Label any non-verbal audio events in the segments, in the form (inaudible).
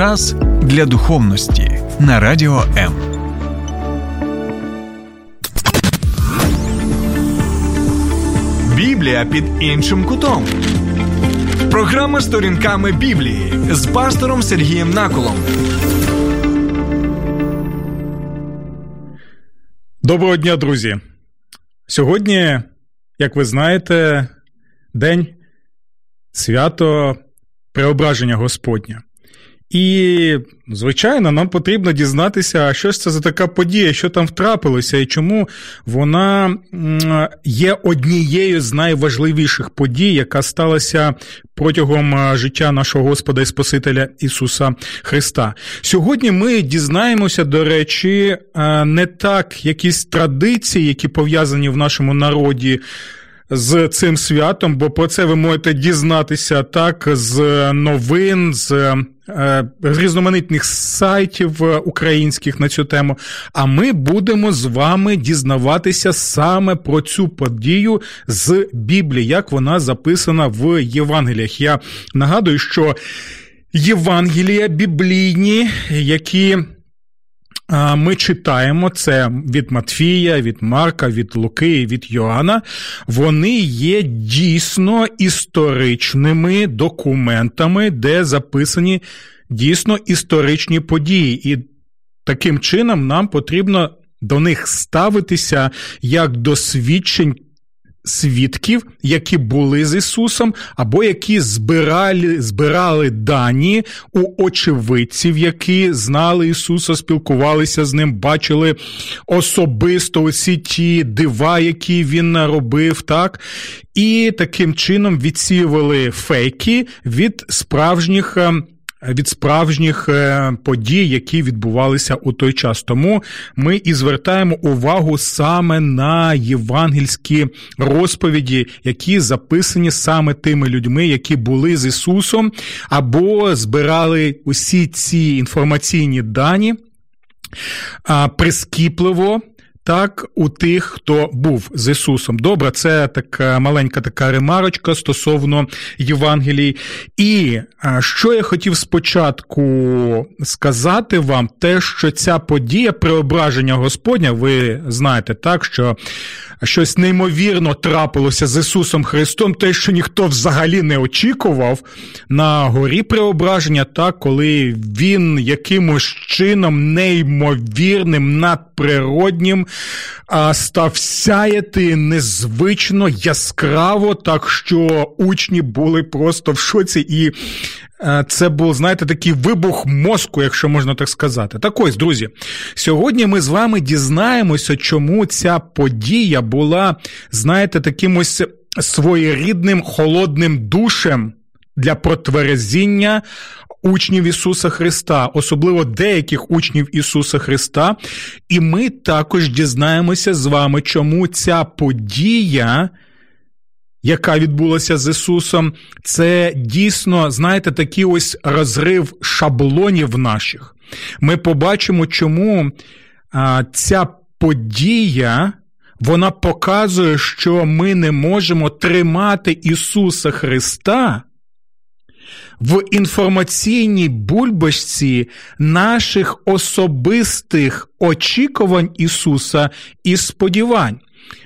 Час для духовності на радіо М. Біблія під іншим кутом. Програма сторінками Біблії з пастором Сергієм Наколом. Доброго дня, друзі. Сьогодні, як ви знаєте, день свято Преображення Господня. І, звичайно, нам потрібно дізнатися, що ж це за така подія, що там втрапилося, і чому вона є однією з найважливіших подій, яка сталася протягом життя нашого Господа і Спасителя Ісуса Христа. Сьогодні ми дізнаємося, до речі, не так якісь традиції, які пов'язані в нашому народі з цим святом, бо про це ви можете дізнатися так з новин, з е, різноманітних сайтів українських на цю тему. А ми будемо з вами дізнаватися саме про цю подію з Біблії, як вона записана в Євангеліях. Я нагадую, що Євангелія біблійні, які ми читаємо це від Матфія, від Марка, від Луки, від Йоанна. Вони є дійсно історичними документами, де записані дійсно історичні події. І таким чином нам потрібно до них ставитися як до свідчень свідків, які були з Ісусом, або які збирали збирали дані у очевидців, які знали Ісуса, спілкувалися з ним, бачили особисто усі ті дива, які він наробив, так, і таким чином відсіювали фейки від справжніх. Від справжніх е, подій, які відбувалися у той час. Тому ми і звертаємо увагу саме на євангельські розповіді, які записані саме тими людьми, які були з Ісусом, або збирали усі ці інформаційні дані. Прискіпливо так у тих, хто був з Ісусом. Добре, це така маленька така ремарочка стосовно Євангелії. І що я хотів спочатку сказати вам, те, що ця подія преображення Господня, ви знаєте, так, що щось неймовірно трапилося з Ісусом Христом, те, що ніхто взагалі не очікував на горі преображення, так, коли він якимось чином неймовірним, надприроднім став сяяти незвично яскраво, так що учні були просто в шоці, і це був, знаєте, такий вибух мозку, якщо можна так сказати. Так ось, друзі, сьогодні ми з вами дізнаємося, чому ця подія була, знаєте, таким ось своєрідним холодним душем для протверезіння учнів Ісуса Христа, особливо деяких учнів Ісуса Христа. І ми також дізнаємося з вами, чому ця подія. Яка відбулася з Ісусом, це дійсно, знаєте, такий ось розрив шаблонів наших. Ми побачимо, чому ця подія вона показує, що ми не можемо тримати Ісуса Христа в інформаційній бульбашці наших особистих очікувань Ісуса і сподівань.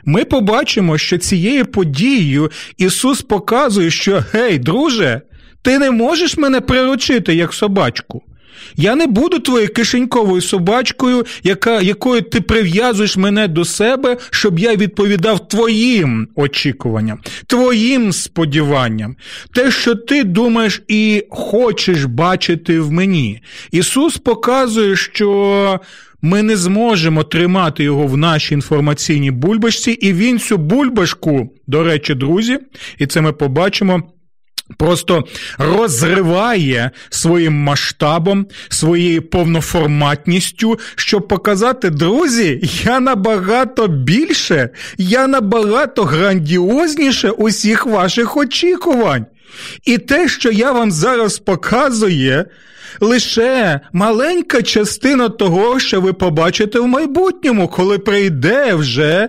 Ми побачимо, що цією подією Ісус показує, що гей, друже, ти не можеш мене приручити як собачку. Я не буду твоєю кишеньковою собачкою, яка, якою ти прив'язуєш мене до себе, щоб я відповідав твоїм очікуванням, твоїм сподіванням, те, що ти думаєш і хочеш бачити в мені. Ісус показує, що. Ми не зможемо тримати його в нашій інформаційній бульбашці, і він цю бульбашку, до речі, друзі, і це ми побачимо просто розриває своїм масштабом, своєю повноформатністю, щоб показати, друзі, я набагато більше, я набагато грандіозніше усіх ваших очікувань. І те, що я вам зараз показую, лише маленька частина того, що ви побачите в майбутньому, коли прийде вже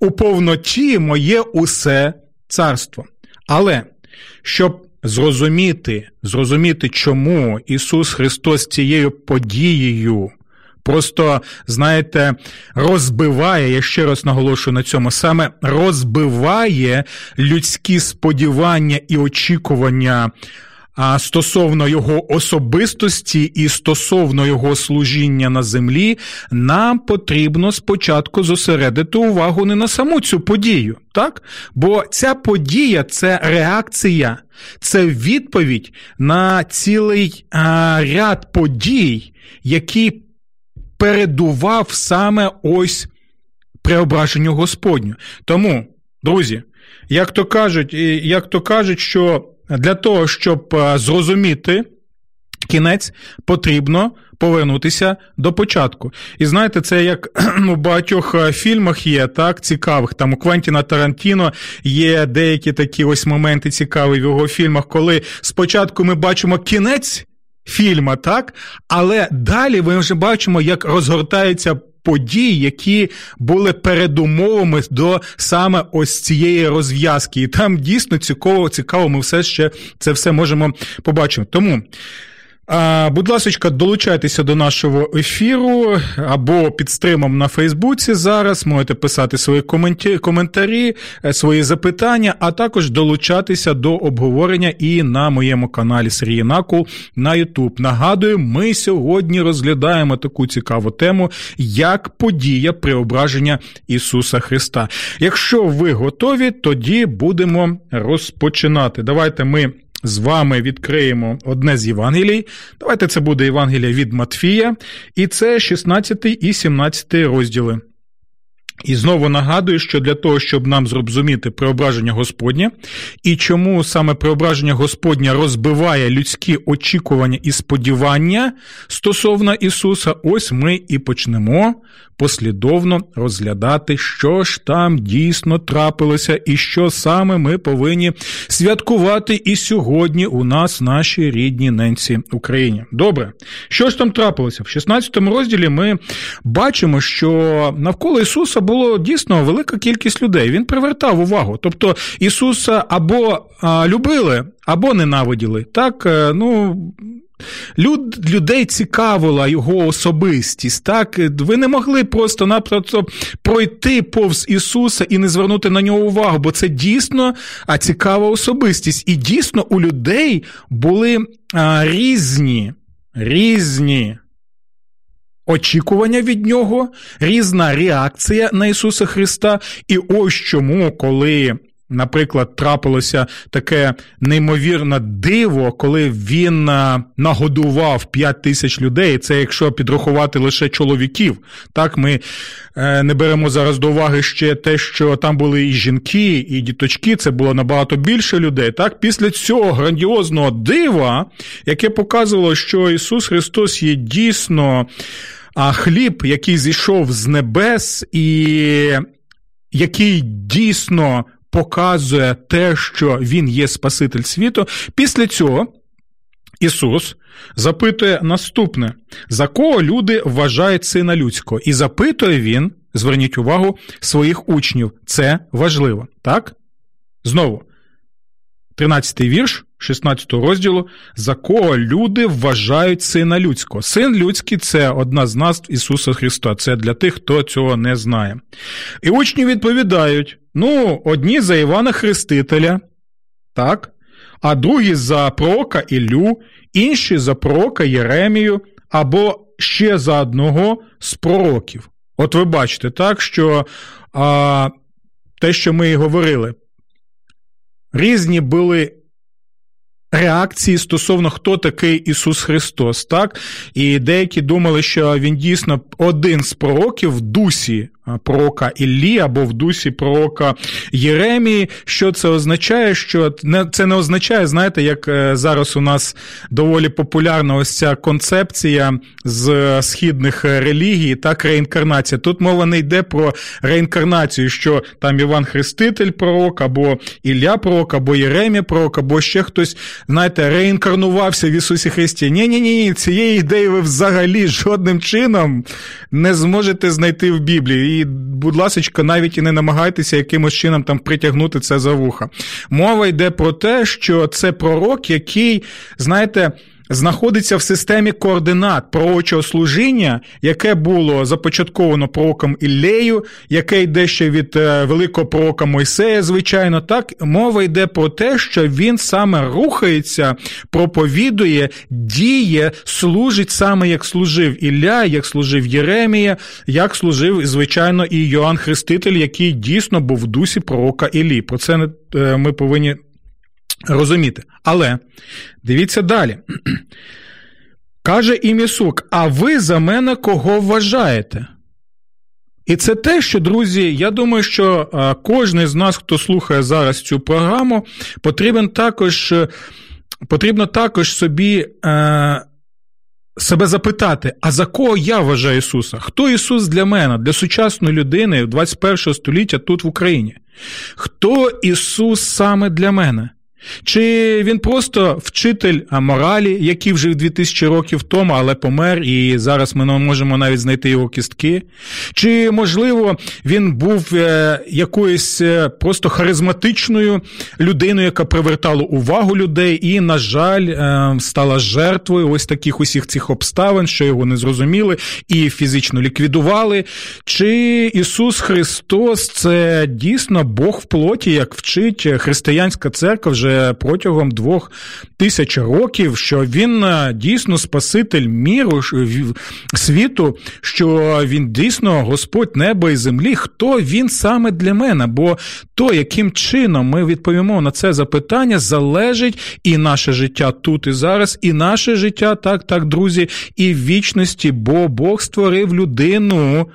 у повноті моє усе царство. Але щоб зрозуміти, зрозуміти, чому Ісус Христос цією подією. Просто, знаєте, розбиває, я ще раз наголошую на цьому, саме розбиває людські сподівання і очікування а стосовно його особистості і стосовно його служіння на землі, нам потрібно спочатку зосередити увагу не на саму цю подію, так? Бо ця подія це реакція, це відповідь на цілий а, ряд подій, які передував саме ось преображенню Господню. Тому, друзі, як то кажуть, як то кажуть, що для того, щоб е, зрозуміти кінець, потрібно повернутися до початку. І знаєте, це як (clears throat) у багатьох е, фільмах є так цікавих. Там у Квентіна Тарантіно є деякі такі ось моменти цікаві в його фільмах, коли спочатку ми бачимо кінець. Фільма, так, але далі ми вже бачимо, як розгортаються подій, які були передумовами до саме ось цієї розв'язки. І там дійсно цікаво, цікаво, ми все ще це все можемо побачити. Тому. Будь ласка, долучайтеся до нашого ефіру або під стримом на Фейсбуці зараз. Можете писати свої коментарі, е, свої запитання, а також долучатися до обговорення і на моєму каналі Сергій Накул на Ютуб. Нагадую, ми сьогодні розглядаємо таку цікаву тему, як подія преображення Ісуса Христа. Якщо ви готові, тоді будемо розпочинати. Давайте ми з вами відкриємо одне з Євангелій. Давайте це буде Євангелія від Матфія, і це 16 і 17 розділи. І знову нагадую, що для того, щоб нам зрозуміти преображення Господнє, і чому саме преображення Господнє розбиває людські очікування і сподівання стосовно Ісуса, ось ми і почнемо послідовно розглядати, що ж там дійсно трапилося, і що саме ми повинні святкувати і сьогодні у нас, нашій рідній ненці Україні. Добре, що ж там трапилося? В 16 розділі ми бачимо, що навколо Ісуса було дійсно велика кількість людей. Він привертав увагу. Тобто Ісуса або любили, або ненавиділи. Так, е, ну. Люд, Людей цікавила його особистість. Так, ви не могли просто напросто пройти повз Ісуса і не звернути на нього увагу, бо це дійсно цікава особистість. І дійсно у людей були а, різні, різні очікування від нього, різна реакція на Ісуса Христа. І ось чому, коли. Наприклад, трапилося таке неймовірне диво, коли він нагодував 5 тисяч людей. Це якщо підрахувати лише чоловіків. Так, ми е, не беремо зараз до уваги ще те, що там були і жінки, і діточки. Це було набагато більше людей. Так, після цього грандіозного дива, яке показувало, що Ісус Христос є дійсно хліб, який зійшов з небес, і який дійсно показує те, що Він є Спаситель світу, після цього. Ісус запитує наступне: за кого люди вважають сина людського? І запитує він, зверніть увагу, своїх учнів. Це важливо, так? Знову, 13-й вірш 16 розділу, за кого люди вважають сина людського. Син людський це одна з назв Ісуса Христа. Це для тих, хто цього не знає. І учні відповідають: ну, одні за Івана Хрестителя, так, а другі за пророка Іллю, інші за пророка Єремію, або ще за одного з пророків. От ви бачите, так, що а, те, що ми і говорили, різні були реакції стосовно хто такий Ісус Христос, так? І деякі думали, що він дійсно один з пророків в дусі пророка Іллі або в дусі пророка Єремії. Що це означає? Що це не означає, знаєте, як е, зараз у нас доволі популярна ось ця концепція з східних релігій, так, реінкарнація. Тут мова не йде про реінкарнацію, що там Іван Хреститель пророк, або Ілля пророк, або Єремія пророк, або ще хтось, знаєте, реінкарнувався в Ісусі Христі. Ні, ні, ні, цієї ідеї ви взагалі жодним чином не зможете знайти в Біблії і, будь ласка, навіть і не намагайтеся якимось чином там притягнути це за вуха. Мова йде про те, що це пророк, який, знаєте знаходиться в системі координат пророчого служіння, яке було започатковано пророком Іллею, яке йде ще від е, великого пророка Мойсея, звичайно, так мова йде про те, що він саме рухається, проповідує, діє, служить саме як служив Ілля, як служив Єремія, як служив, звичайно, і Йоанн Хреститель, який дійсно був в дусі пророка Іллі. Про це е, ми повинні розуміти. Але дивіться далі. (clears throat) Каже Імісук, а ви за мене кого вважаєте? І це те, що, друзі, я думаю, що кожен з нас, хто слухає зараз цю програму, потрібен також, потрібно також собі е, себе запитати, а за кого я вважаю Ісуса? Хто Ісус для мене, для сучасної людини 21 століття тут в Україні? Хто Ісус саме для мене? Чи він просто вчитель моралі, який вже 2000 років тому, але помер, і зараз ми не можемо навіть знайти його кістки? Чи, можливо, він був е, якоюсь е, просто харизматичною людиною, яка привертала увагу людей, і, на жаль, е, стала жертвою ось таких усіх цих обставин, що його не зрозуміли, і фізично ліквідували? Чи Ісус Христос це дійсно Бог в плоті, як вчить християнська церква вже? Протягом двох тисяч років, що він е, дійсно спаситель міру світу, що він дійсно Господь неба і землі. Хто він саме для мене? Бо то, яким чином ми відповімо на це запитання, залежить і наше життя тут і зараз, і наше життя, так, так, друзі, і в вічності, бо Бог створив людину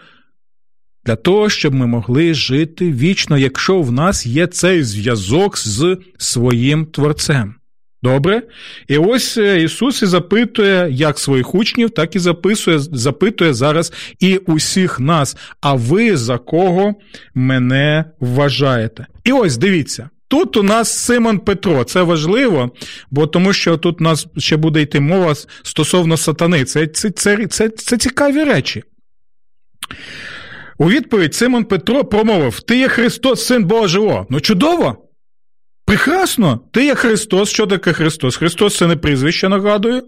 для того, щоб ми могли жити вічно, якщо в нас є цей зв'язок з своїм Творцем. Добре? І ось е, Ісус і запитує як своїх учнів, так і записує, запитує зараз і усіх нас. А ви за кого мене вважаєте? І ось дивіться. Тут у нас Симон Петро, це важливо, бо тому що тут у нас ще буде йти мова стосовно сатани. Це, це, це, це, це цікаві речі. У відповідь Симон Петро промовив: Ти є Христос, син Бога Живого. Ну, чудово! Прекрасно! Ти є Христос. Що таке Христос? Христос це не прізвище, нагадую.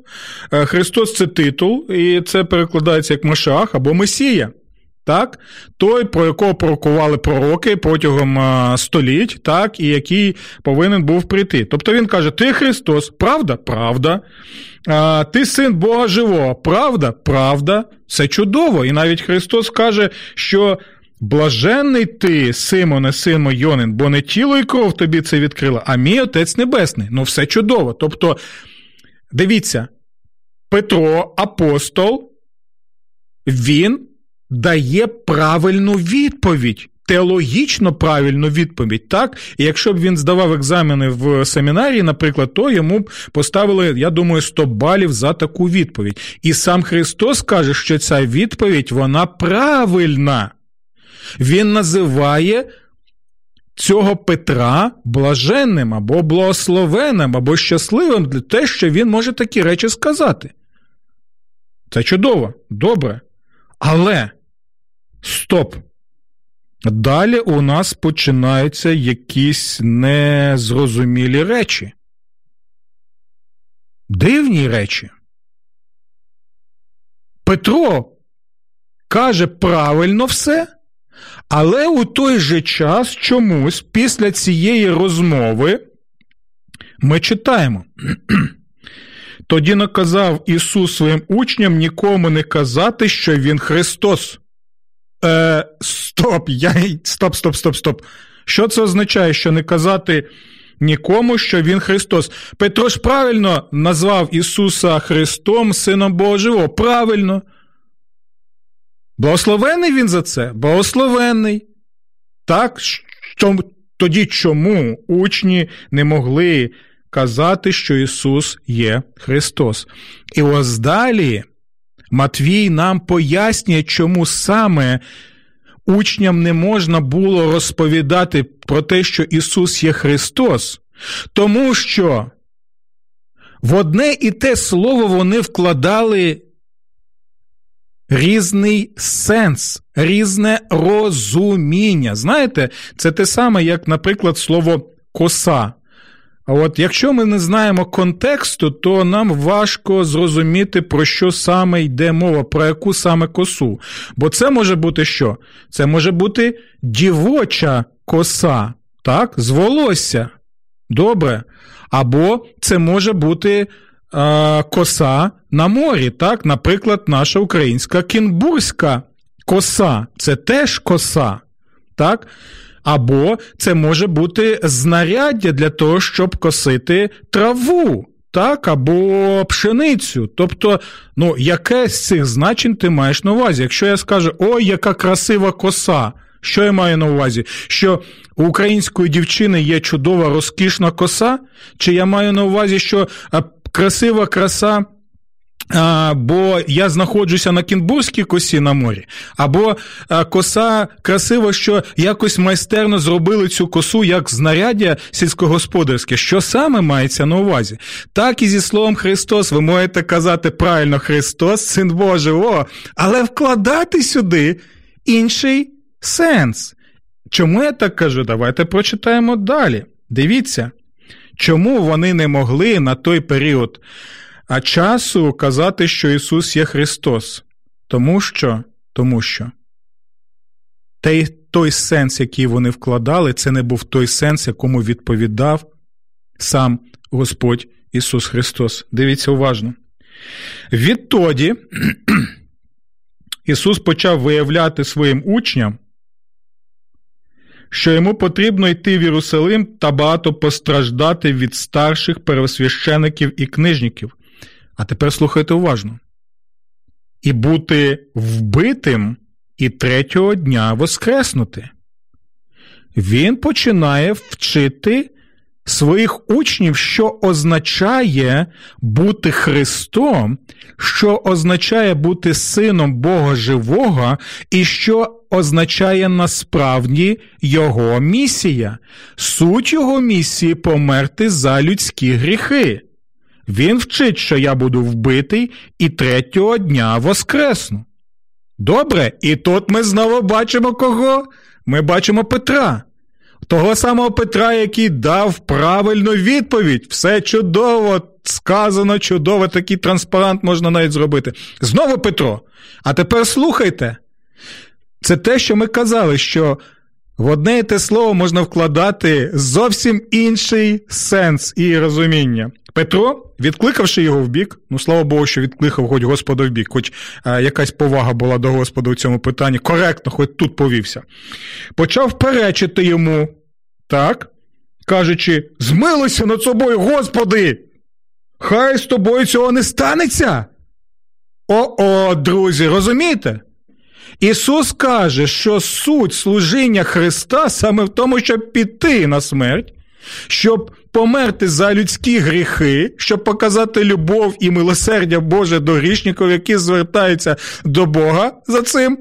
Е, Христос це титул, і це перекладається як Машах або Месія. Так, той, про якого пророкували пророки протягом а, століть, так, і який повинен був прийти. Тобто він каже: Ти Христос, правда? Правда. А, Ти син Бога живого, правда? Правда. Це чудово. І навіть Христос каже, що блаженний ти, Симоне, син мой Йонин, бо не тіло і кров тобі це відкрило, а мій Отець Небесний. Ну, все чудово. Тобто, дивіться, Петро, апостол, він дає правильну відповідь. Теологічно правильну відповідь, так? І якщо б він здавав екзамени в семінарії, наприклад, то йому б поставили, я думаю, 100 балів за таку відповідь. І сам Христос каже, що ця відповідь вона правильна. Він називає цього Петра блаженним або благословенним, або щасливим для те, що він може такі речі сказати. Це чудово, добре. Але. Стоп. Далі у нас починаються якісь незрозумілі речі. Дивні речі. Петро каже правильно все, але у той же час чомусь після цієї розмови ми читаємо. (clears throat) Тоді наказав Ісус своїм учням нікому не казати, що Він Христос. Е, Стоп, я стоп, стоп, стоп, стоп. Що це означає, що не казати нікому, що Він Христос? Петро ж правильно назвав Ісуса Христом, Сином Божого. Правильно. Благословений він за це? Благословений. Так, тоді чому учні не могли казати, що Ісус є Христос? І ось далі Матвій нам пояснює, чому саме учням не можна було розповідати про те, що Ісус є Христос, тому що в одне і те слово вони вкладали різний сенс, різне розуміння. Знаєте, це те саме, як, наприклад, слово коса. А от якщо ми не знаємо контексту, то нам важко зрозуміти, про що саме йде мова, про яку саме косу. Бо це може бути що? Це може бути дівоча коса, так, з волосся. Добре. Або це може бути е, коса на морі, так, наприклад, наша українська кінбурська коса. Це теж коса. так? Або це може бути знаряддя для того, щоб косити траву, так, або пшеницю. Тобто, ну, яке з цих значень ти маєш на увазі? Якщо я скажу, ой, яка красива коса. Що я маю на увазі? Що у української дівчини є чудова розкішна коса? Чи я маю на увазі, що красива краса а, Бо я знаходжуся на Кінбурзькій косі на морі, або а, коса красиво, що якось майстерно зробили цю косу як знаряддя сільськогосподарське. Що саме мається на увазі? Так і зі словом Христос, ви можете казати правильно Христос, Син Божий, о, але вкладати сюди інший сенс. Чому я так кажу? Давайте прочитаємо далі. Дивіться, чому вони не могли на той період а часу казати, що Ісус є Христос, тому що, тому що той, той сенс, який вони вкладали, це не був той сенс, якому відповідав сам Господь Ісус Христос. Дивіться уважно. Відтоді (clears throat) Ісус почав виявляти своїм учням, що йому потрібно йти в Єрусалим та багато постраждати від старших первосвящеників і книжників, а тепер слухайте уважно. І бути вбитим і третього дня воскреснути. Він починає вчити своїх учнів, що означає бути Христом, що означає бути сином Бога Живого, і що означає насправді Його місія, суть Його місії померти за людські гріхи. Він вчить, що я буду вбитий і третього дня воскресну. Добре, і тут ми знову бачимо кого? Ми бачимо Петра. Того самого Петра, який дав правильну відповідь. Все чудово, сказано, чудово, такий транспарант можна навіть зробити. Знову Петро. А тепер слухайте. Це те, що ми казали, що в одне і те слово можна вкладати зовсім інший сенс і розуміння. Петро, відкликавши його в бік, ну слава Богу, що відкликав хоч Господа в бік, хоч е, якась повага була до Господа у цьому питанні, коректно, хоч тут повівся, почав перечити йому, так, кажучи: змилуйся над собою, Господи! Хай з тобою цього не станеться. О-о, друзі, розумієте? Ісус каже, що суть служіння Христа саме в тому, щоб піти на смерть, щоб померти за людські гріхи, щоб показати любов і милосердя Боже до грішників, які звертаються до Бога за цим.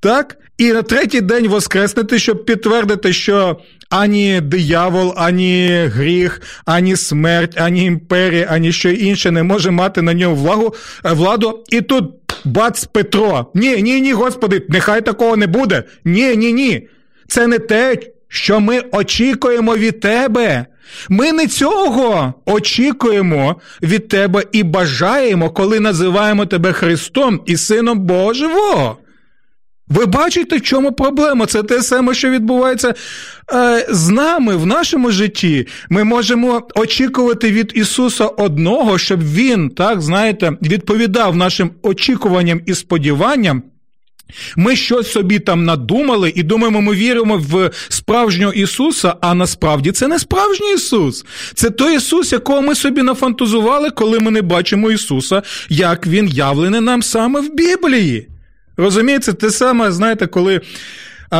Так? І на третій день воскреснути, щоб підтвердити, що ані диявол, ані гріх, ані смерть, ані імперія, ані що інше не може мати на ньому влагу, е, владу. І тут бац Петро. Ні, ні, ні, Господи, нехай такого не буде. Ні, ні, ні. Це не те, що ми очікуємо від тебе. Ми не цього очікуємо від тебе і бажаємо, коли називаємо тебе Христом і Сином Бога Живого. Ви бачите, в чому проблема? Це те саме, що відбувається е, з нами в нашому житті. Ми можемо очікувати від Ісуса одного, щоб Він, так знаєте, відповідав нашим очікуванням і сподіванням. Ми щось собі там надумали і думаємо, ми віримо в справжнього Ісуса, а насправді це не справжній Ісус. Це той Ісус, якого ми собі нафантазували, коли ми не бачимо Ісуса, як Він явлений нам саме в Біблії. Розумієте, те саме, знаєте, коли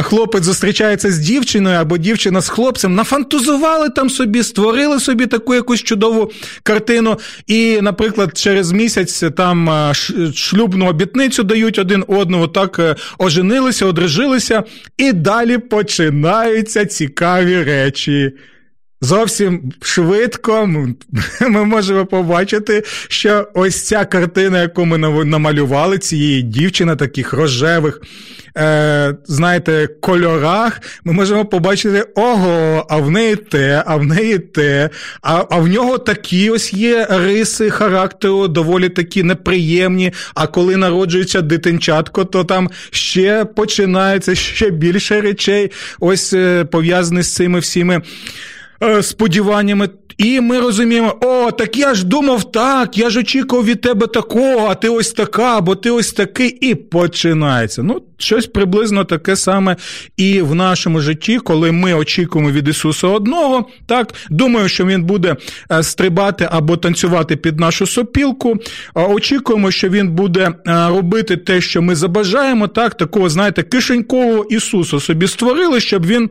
хлопець зустрічається з дівчиною або дівчина з хлопцем, нафантазували там собі, створили собі таку якусь чудову картину. І, наприклад, через місяць там шлюбну обітницю дають один одному, так е, оженилися, одружилися, і далі починаються цікаві речі. Зовсім швидко (laughs) ми можемо побачити, що ось ця картина, яку ми намалювали, цієї дівчини, таких рожевих, е, знаєте, кольорах, ми можемо побачити, ого, а в неї те, а в неї те, а а в нього такі ось є риси характеру, доволі такі неприємні. А коли народжується дитинчатко, то там ще починається ще більше речей, ось е, пов'язані з цими всіми. Е, сподіваннями, і ми розуміємо, о, так я ж думав так, я ж очікував від тебе такого, а ти ось така, бо ти ось такий, і починається. Ну, щось приблизно таке саме і в нашому житті, коли ми очікуємо від Ісуса одного, так, думаю, що Він буде е, стрибати або танцювати під нашу сопілку. Очікуємо, що Він буде е, робити те, що ми забажаємо, так, такого, знаєте, кишенькового Ісуса собі створили, щоб він.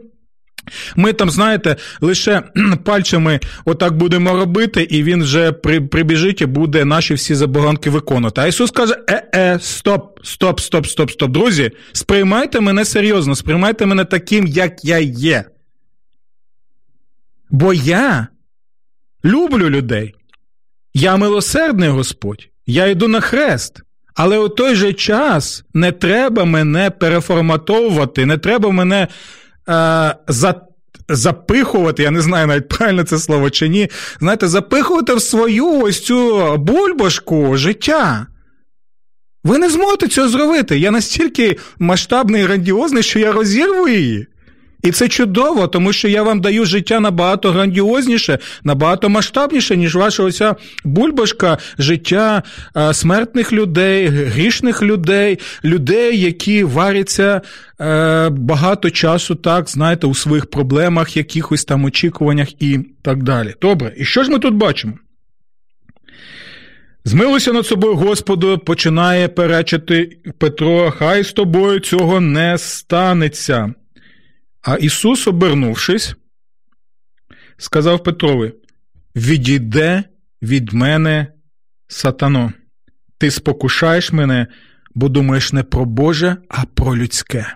Ми там, знаєте, лише (clears throat) пальцями отак будемо робити, і він вже при, прибіжить і буде наші всі забаганки виконувати. А Ісус каже: е-е, стоп, стоп, стоп, стоп, стоп. Друзі, сприймайте мене серйозно, сприймайте мене таким, як я є. Бо я люблю людей. Я милосердний Господь, я йду на хрест. Але у той же час не треба мене переформатовувати, не треба мене за, запихувати, я не знаю навіть правильно це слово чи ні. Знаєте, запихувати в свою ось цю бульбашку життя. Ви не зможете цього зробити. Я настільки масштабний і грандіозний, що я розірву її. І це чудово, тому що я вам даю життя набагато грандіозніше, набагато масштабніше, ніж ваша оця бульбашка життя смертних людей, грішних людей, людей, які варяться е, багато часу, так, знаєте, у своїх проблемах, якихось там очікуваннях і так далі. Добре, і що ж ми тут бачимо? Змилуйся над собою, Господу, починає перечити Петро, хай з тобою цього не станеться. А Ісус, обернувшись, сказав Петрові: Відійде від мене, сатано, ти спокушаєш мене, бо думаєш не про Боже, а про людське.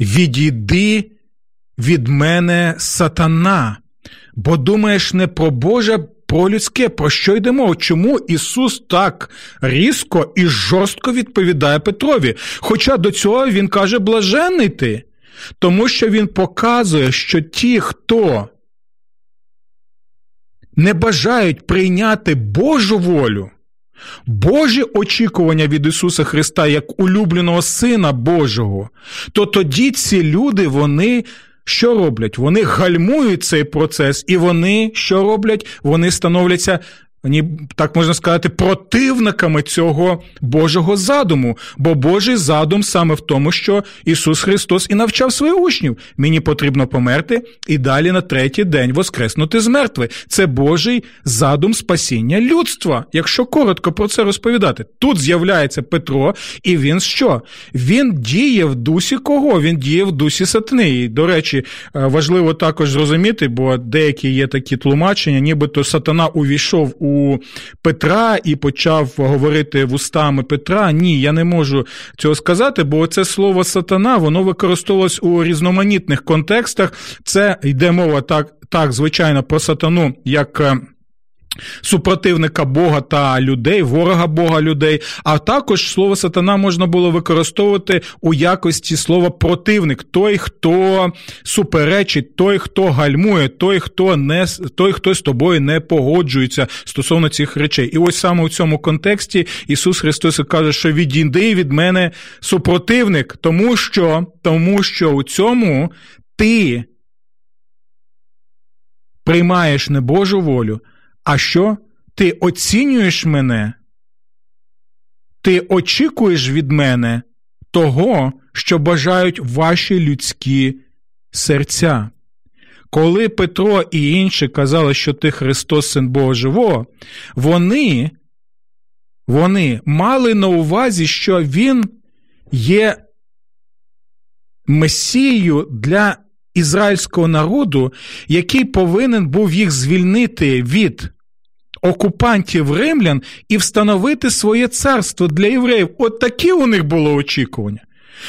Відійди від мене сатана, бо думаєш не про Боже, про людське. Про що йдемо? Чому Ісус так різко і жорстко відповідає Петрові? Хоча до цього Він каже, блаженний ти. Тому що він показує, що ті, хто не бажають прийняти Божу волю, Божі очікування від Ісуса Христа як улюбленого Сина Божого, то тоді ці люди, вони що роблять? Вони гальмують цей процес, і вони що роблять? Вони становляться так можна сказати, противниками цього Божого задуму. Бо Божий задум саме в тому, що Ісус Христос і навчав своїх учнів. Мені потрібно померти і далі на третій день воскреснути з мертвих. Це Божий задум спасіння людства. Якщо коротко про це розповідати, тут з'являється Петро, і він що? Він діє в дусі кого? Він діє в дусі сатни. І, до речі, е, важливо також зрозуміти, бо деякі є такі тлумачення, нібито сатана увійшов у у Петра і почав говорити вустами Петра. Ні, я не можу цього сказати, бо це слово сатана, воно використовувалось у різноманітних контекстах. Це йде мова так, так звичайно, про сатану, як. Супротивника Бога та людей, ворога Бога людей. А також слово сатана можна було використовувати у якості слова противник, той, хто суперечить, той, хто гальмує, той, хто не той, хто з тобою не погоджується стосовно цих речей. І ось саме у цьому контексті Ісус Христос каже, що відійди від мене супротивник, тому що, тому що у цьому ти приймаєш не Божу волю. А що? Ти оцінюєш мене? Ти очікуєш від мене того, що бажають ваші людські серця. Коли Петро і інші казали, що ти Христос, Син Бога Живого, вони вони мали на увазі, що Він є Месією для ізраїльського народу, який повинен був їх звільнити від окупантів римлян і встановити своє царство для євреїв. От такі у них було очікування.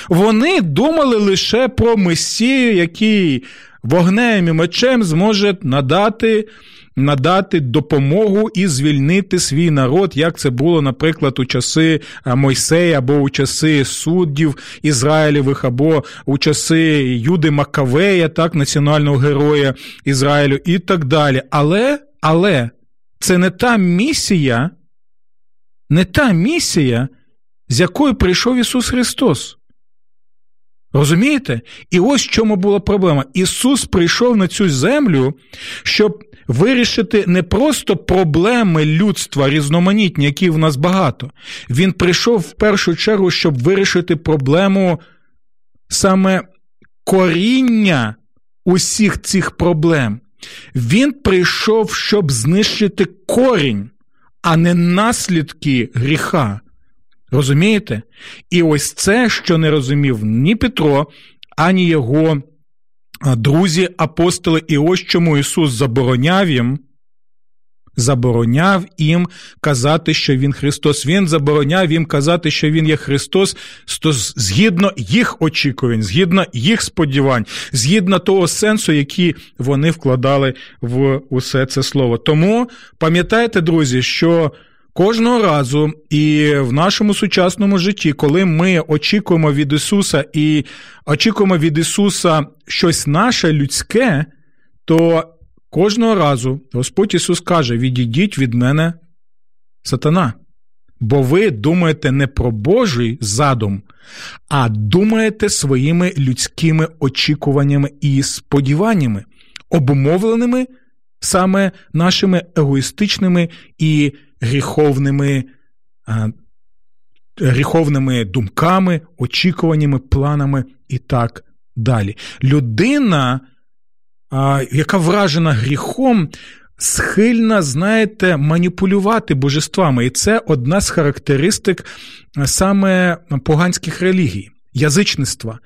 Вони думали лише про Месію, який вогнем і мечем зможе надати надати допомогу і звільнити свій народ, як це було, наприклад, у часи Мойсея або у часи суддів Ізраїлевих, або у часи Юди Макавея, так, національного героя Ізраїлю, і так далі. Але, але це не та місія, не та місія, з якою прийшов Ісус Христос. Розумієте? І ось в чому була проблема. Ісус прийшов на цю землю, щоб вирішити не просто проблеми людства різноманітні, які в нас багато. Він прийшов в першу чергу, щоб вирішити проблему саме коріння усіх цих проблем. Він прийшов, щоб знищити корінь, а не наслідки гріха. Розумієте? І ось це, що не розумів ні Петро, ані його друзі, апостоли, і ось чому Ісус забороняв їм. Забороняв їм казати, що Він Христос. Він забороняв їм казати, що Він є Христос, згідно їх очікувань, згідно їх сподівань, згідно того сенсу, який вони вкладали в усе це слово. Тому пам'ятайте, друзі, що Кожного разу і в нашому сучасному житті, коли ми очікуємо від Ісуса і очікуємо від Ісуса щось наше людське, то кожного разу Господь Ісус каже: відійдіть від мене, сатана. Бо ви думаєте не про Божий задум, а думаєте своїми людськими очікуваннями і сподіваннями, обумовленими саме нашими егоїстичними і гріховними гріховними думками, очікуваннями, планами і так далі. Людина, яка вражена гріхом, схильна, знаєте, маніпулювати божествами. І це одна з характеристик саме поганських релігій. Язичництва,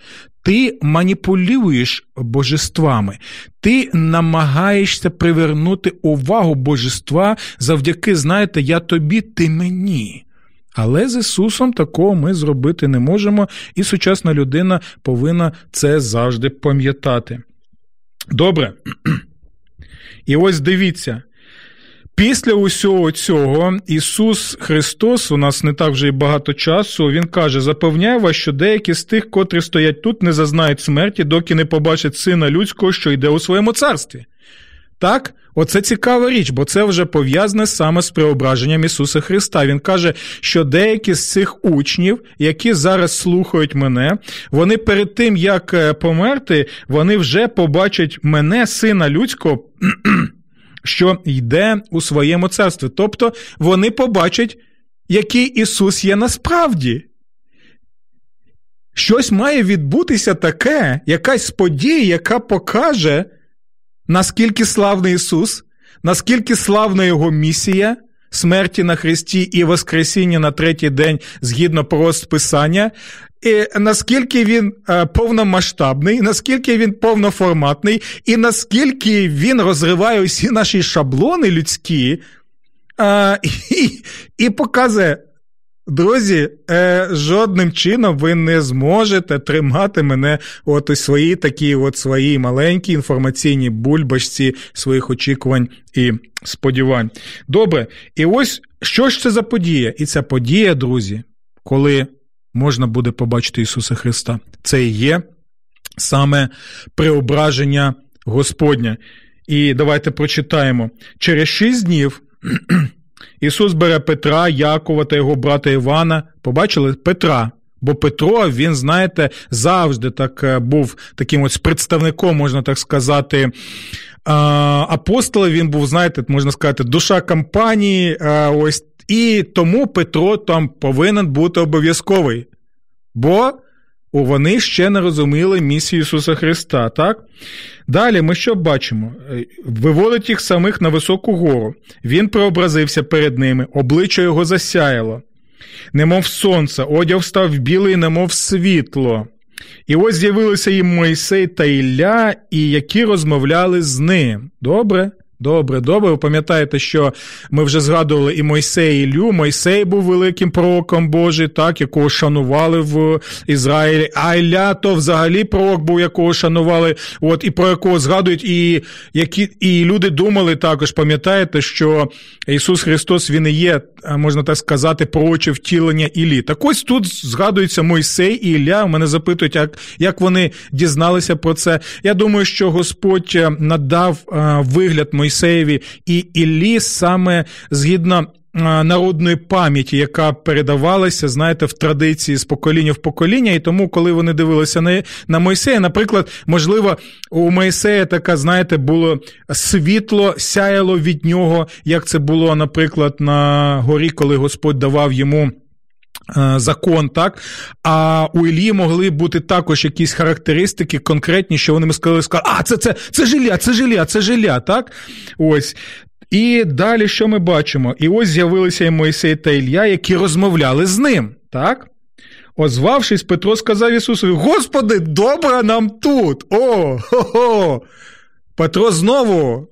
ти маніпулюєш божествами, ти намагаєшся привернути увагу божества завдяки, знаєте, я тобі, ти мені. Але з Ісусом такого ми зробити не можемо, і сучасна людина повинна це завжди пам'ятати. Добре. І ось дивіться, Після усього цього Ісус Христос, у нас не так вже і багато часу, Він каже: запевняю вас, що деякі з тих, котрі стоять тут, не зазнають смерті, доки не побачать сина людського, що йде у своєму царстві. Так, оце цікава річ, бо це вже пов'язане саме з преображенням Ісуса Христа. Він каже, що деякі з цих учнів, які зараз слухають мене, вони перед тим, як е, померти, вони вже побачать мене, сина людського (clears throat) що йде у своєму царстві. Тобто вони побачать, який Ісус є насправді. Щось має відбутися таке, якась подія, яка покаже, наскільки славний Ісус, наскільки славна Його місія смерті на Христі і Воскресіння на третій день згідно Писання, і наскільки він е, повномасштабний, наскільки він повноформатний, і наскільки він розриває усі наші шаблони людські, (laughs) і, і показує. Друзі, е, жодним чином ви не зможете тримати мене от у своїй такій от своїй маленькій інформаційній бульбашці своїх очікувань і сподівань. Добре, і ось що ж це за подія? І ця подія, друзі, коли можна буде побачити Ісуса Христа. Це і є саме преображення Господня. І давайте прочитаємо. Через шість днів Ісус бере Петра, Якова та його брата Івана. Побачили Петра. Бо Петро, він, знаєте, завжди так е, був таким ось представником, можна так сказати, апостола. Він був, знаєте, можна сказати, душа компанії. Ось і тому Петро там повинен бути обов'язковий. Бо вони ще не розуміли місію Ісуса Христа. так? Далі ми що бачимо? Е, виводить їх самих на високу гору. Він преобразився перед ними, обличчя його засяяло, немов сонце, одяг став білий, немов світло. І ось з'явилися їм Мойсей та Ілля, і які розмовляли з ним. Добре? Добре, добре. Ви пам'ятаєте, що ми вже згадували і Мойсей Ілю. Мойсей був великим пророком Божий, так, якого шанували в Ізраїлі. А Ілля то взагалі пророк був, якого шанували, от і про якого згадують, і які і люди думали також, пам'ятаєте, що Ісус Христос Він і є, можна так сказати, пророче втілення Іллі. Так ось тут згадується Мойсей і Ілля. Мене запитують, як, як вони дізналися про це. Я думаю, що Господь надав вигляд Мойсея Мойсеєві і Іллі саме згідно. Народної пам'яті, яка передавалася, знаєте, в традиції з покоління в покоління, і тому, коли вони дивилися на на Мойсея, наприклад, можливо, у Мойсея така, знаєте, було світло, сяяло від нього, як це було, наприклад, на горі, коли Господь давав йому закон, так? А у Іллі могли бути також якісь характеристики конкретні, що вони сказали, сказали, а це це, це жиля, це жиля, це жиля, так? Ось. І далі що ми бачимо? І ось з'явилися і Мойсей та Ілля, які розмовляли з ним, так? Озвавшись, Петро сказав Ісусові: Господи, добре нам тут! О, хо-хо! Петро знову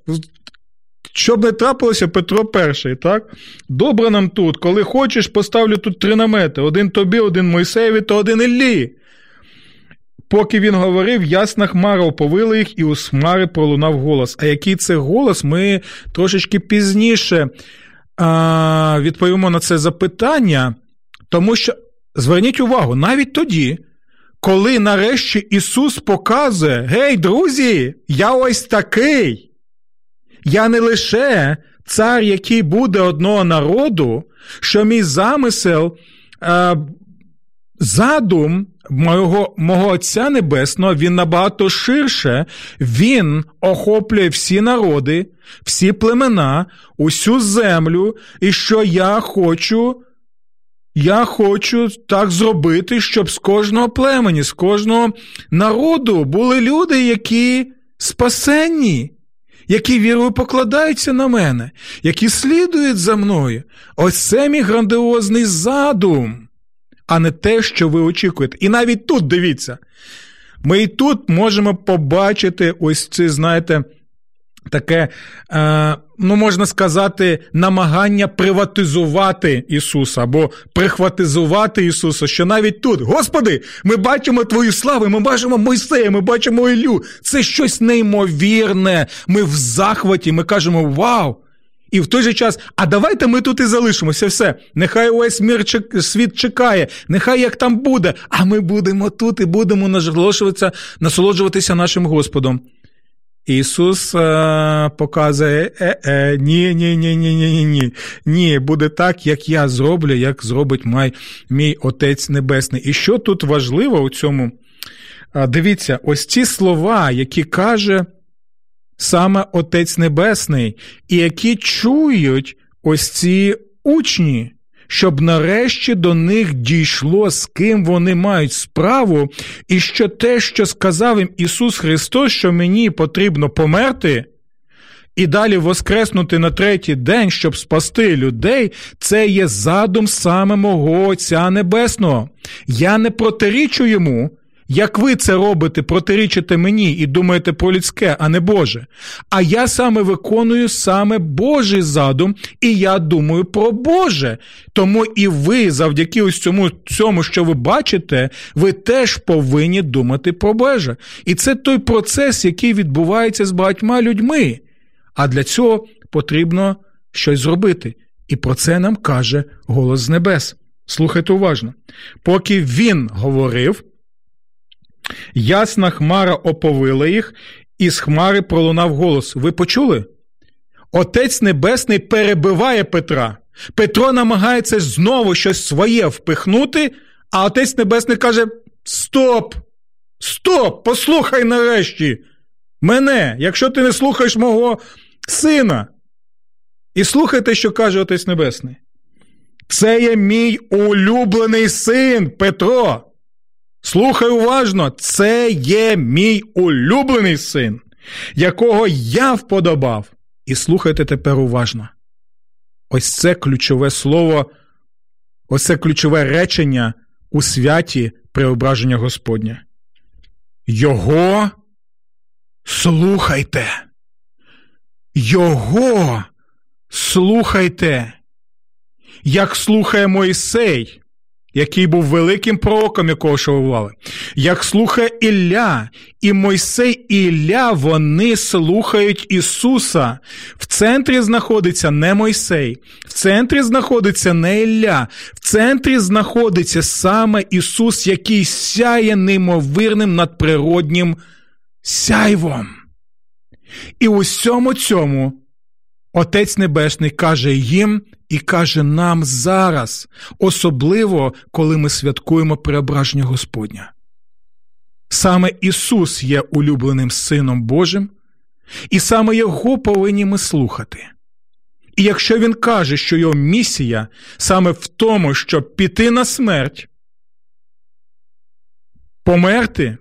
щоб не трапилося Петро І, так? Добре нам тут. Коли хочеш, поставлю тут три намети: один тобі, один Мойсеєві, то один Іллі. Поки він говорив, ясна хмара оповила їх, і у хмари пролунав голос. А який це голос, ми трошечки пізніше а, відповімо на це запитання, тому що зверніть увагу, навіть тоді, коли нарешті Ісус показує: Гей, друзі, я ось такий. Я не лише цар, який буде одного народу, що мій замисел, е, задум мого, мого Отця Небесного, він набагато ширше, він охоплює всі народи, всі племена, усю землю, і що я хочу. Я хочу так зробити, щоб з кожного племені, з кожного народу були люди, які спасенні які вірою покладаються на мене, які слідують за мною. Ось це мій грандіозний задум, а не те, що ви очікуєте. І навіть тут дивіться, ми і тут можемо побачити ось ці, знаєте, таке, е, ну можна сказати, намагання приватизувати Ісуса або прихватизувати Ісуса, що навіть тут, Господи, ми бачимо Твою славу, ми бачимо Мойсея, ми бачимо Ілю. Це щось неймовірне. Ми в захваті, ми кажемо Вау! І в той же час, а давайте ми тут і залишимося, все. Нехай увесь мір світ чекає, нехай як там буде, а ми будемо тут і будемо насолоджуватися нашим Господом. Ісус е, показує е, е, ні, ні, ні, ні, ні, ні, ні. Буде так, як я зроблю, як зробить май, мій Отець Небесний. І що тут важливо у цьому? Дивіться, ось ці слова, які каже саме Отець Небесний, і які чують ось ці учні щоб нарешті до них дійшло, з ким вони мають справу, і що те, що сказав їм Ісус Христос, що мені потрібно померти. І далі воскреснути на третій день, щоб спасти людей, це є задум саме мого Отця Небесного. Я не протирічу йому, як ви це робите, протирічите мені і думаєте про людське, а не Боже. А я саме виконую саме Божий задум, і я думаю про Боже. Тому і ви, завдяки ось цьому, цьому, що ви бачите, ви теж повинні думати про Боже. І це той процес, який відбувається з багатьма людьми. А для цього потрібно щось зробити. І про це нам каже голос з небес. Слухайте уважно. Поки він говорив, Ясна хмара оповила їх, і з хмари пролунав голос. Ви почули? Отець Небесний перебиває Петра. Петро намагається знову щось своє впихнути, а Отець Небесний каже: Стоп! Стоп! Послухай нарешті! Мене, якщо ти не слухаєш мого сина. І слухайте, що каже Отець Небесний. Це є мій улюблений син Петро. Слухай уважно, це є мій улюблений син, якого я вподобав. І слухайте тепер уважно. Ось це ключове слово, ось це ключове речення у святі преображення Господня. Його слухайте. Його слухайте, як слухає Мойсей, який був великим пророком, якого шовували, як слухає Ілля, і Мойсей і Ілля, вони слухають Ісуса. В центрі знаходиться не Мойсей, в центрі знаходиться не Ілля, в центрі знаходиться саме Ісус, який сяє неймовірним надприроднім сяйвом. І у всьому цьому Отець Небесний каже їм і каже нам зараз, особливо коли ми святкуємо преображення Господня. Саме Ісус є улюбленим Сином Божим, і саме Його повинні ми слухати. І якщо Він каже, що його місія саме в тому, щоб піти на смерть, померти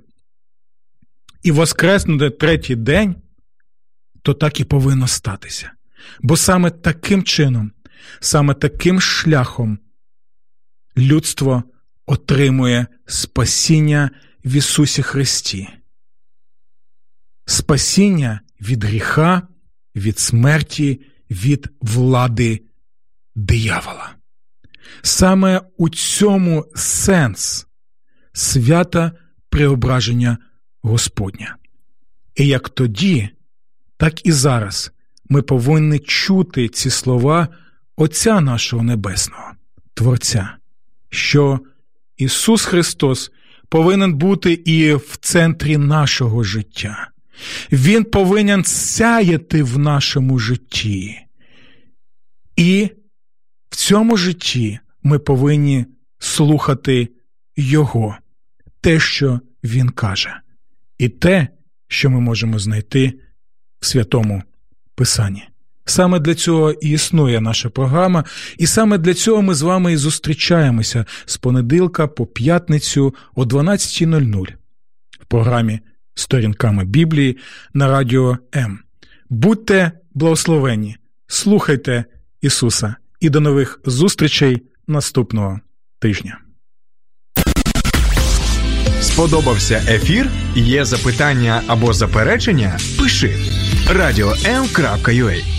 і воскреснути третій день, то так і повинно статися. Бо саме таким чином, саме таким шляхом людство отримує спасіння в Ісусі Христі, спасіння від гріха, від смерті, від влади диявола. Саме у цьому сенс свята преображення Господня. І як тоді, так і зараз ми повинні чути ці слова Отця нашого Небесного, Творця, що Ісус Христос повинен бути і в центрі нашого життя. Він повинен сяяти в нашому житті. І в цьому житті ми повинні слухати Його, те, що Він каже, і те, що ми можемо знайти в святому Писанні. Саме для цього і існує наша програма, і саме для цього ми з вами і зустрічаємося з понеділка по п'ятницю о 12.00 в програмі Сторінками Біблії на Радіо М. Будьте благословенні, слухайте Ісуса і до нових зустрічей наступного тижня. Сподобався ефір? Є запитання або заперечення? Пиши радіом.ua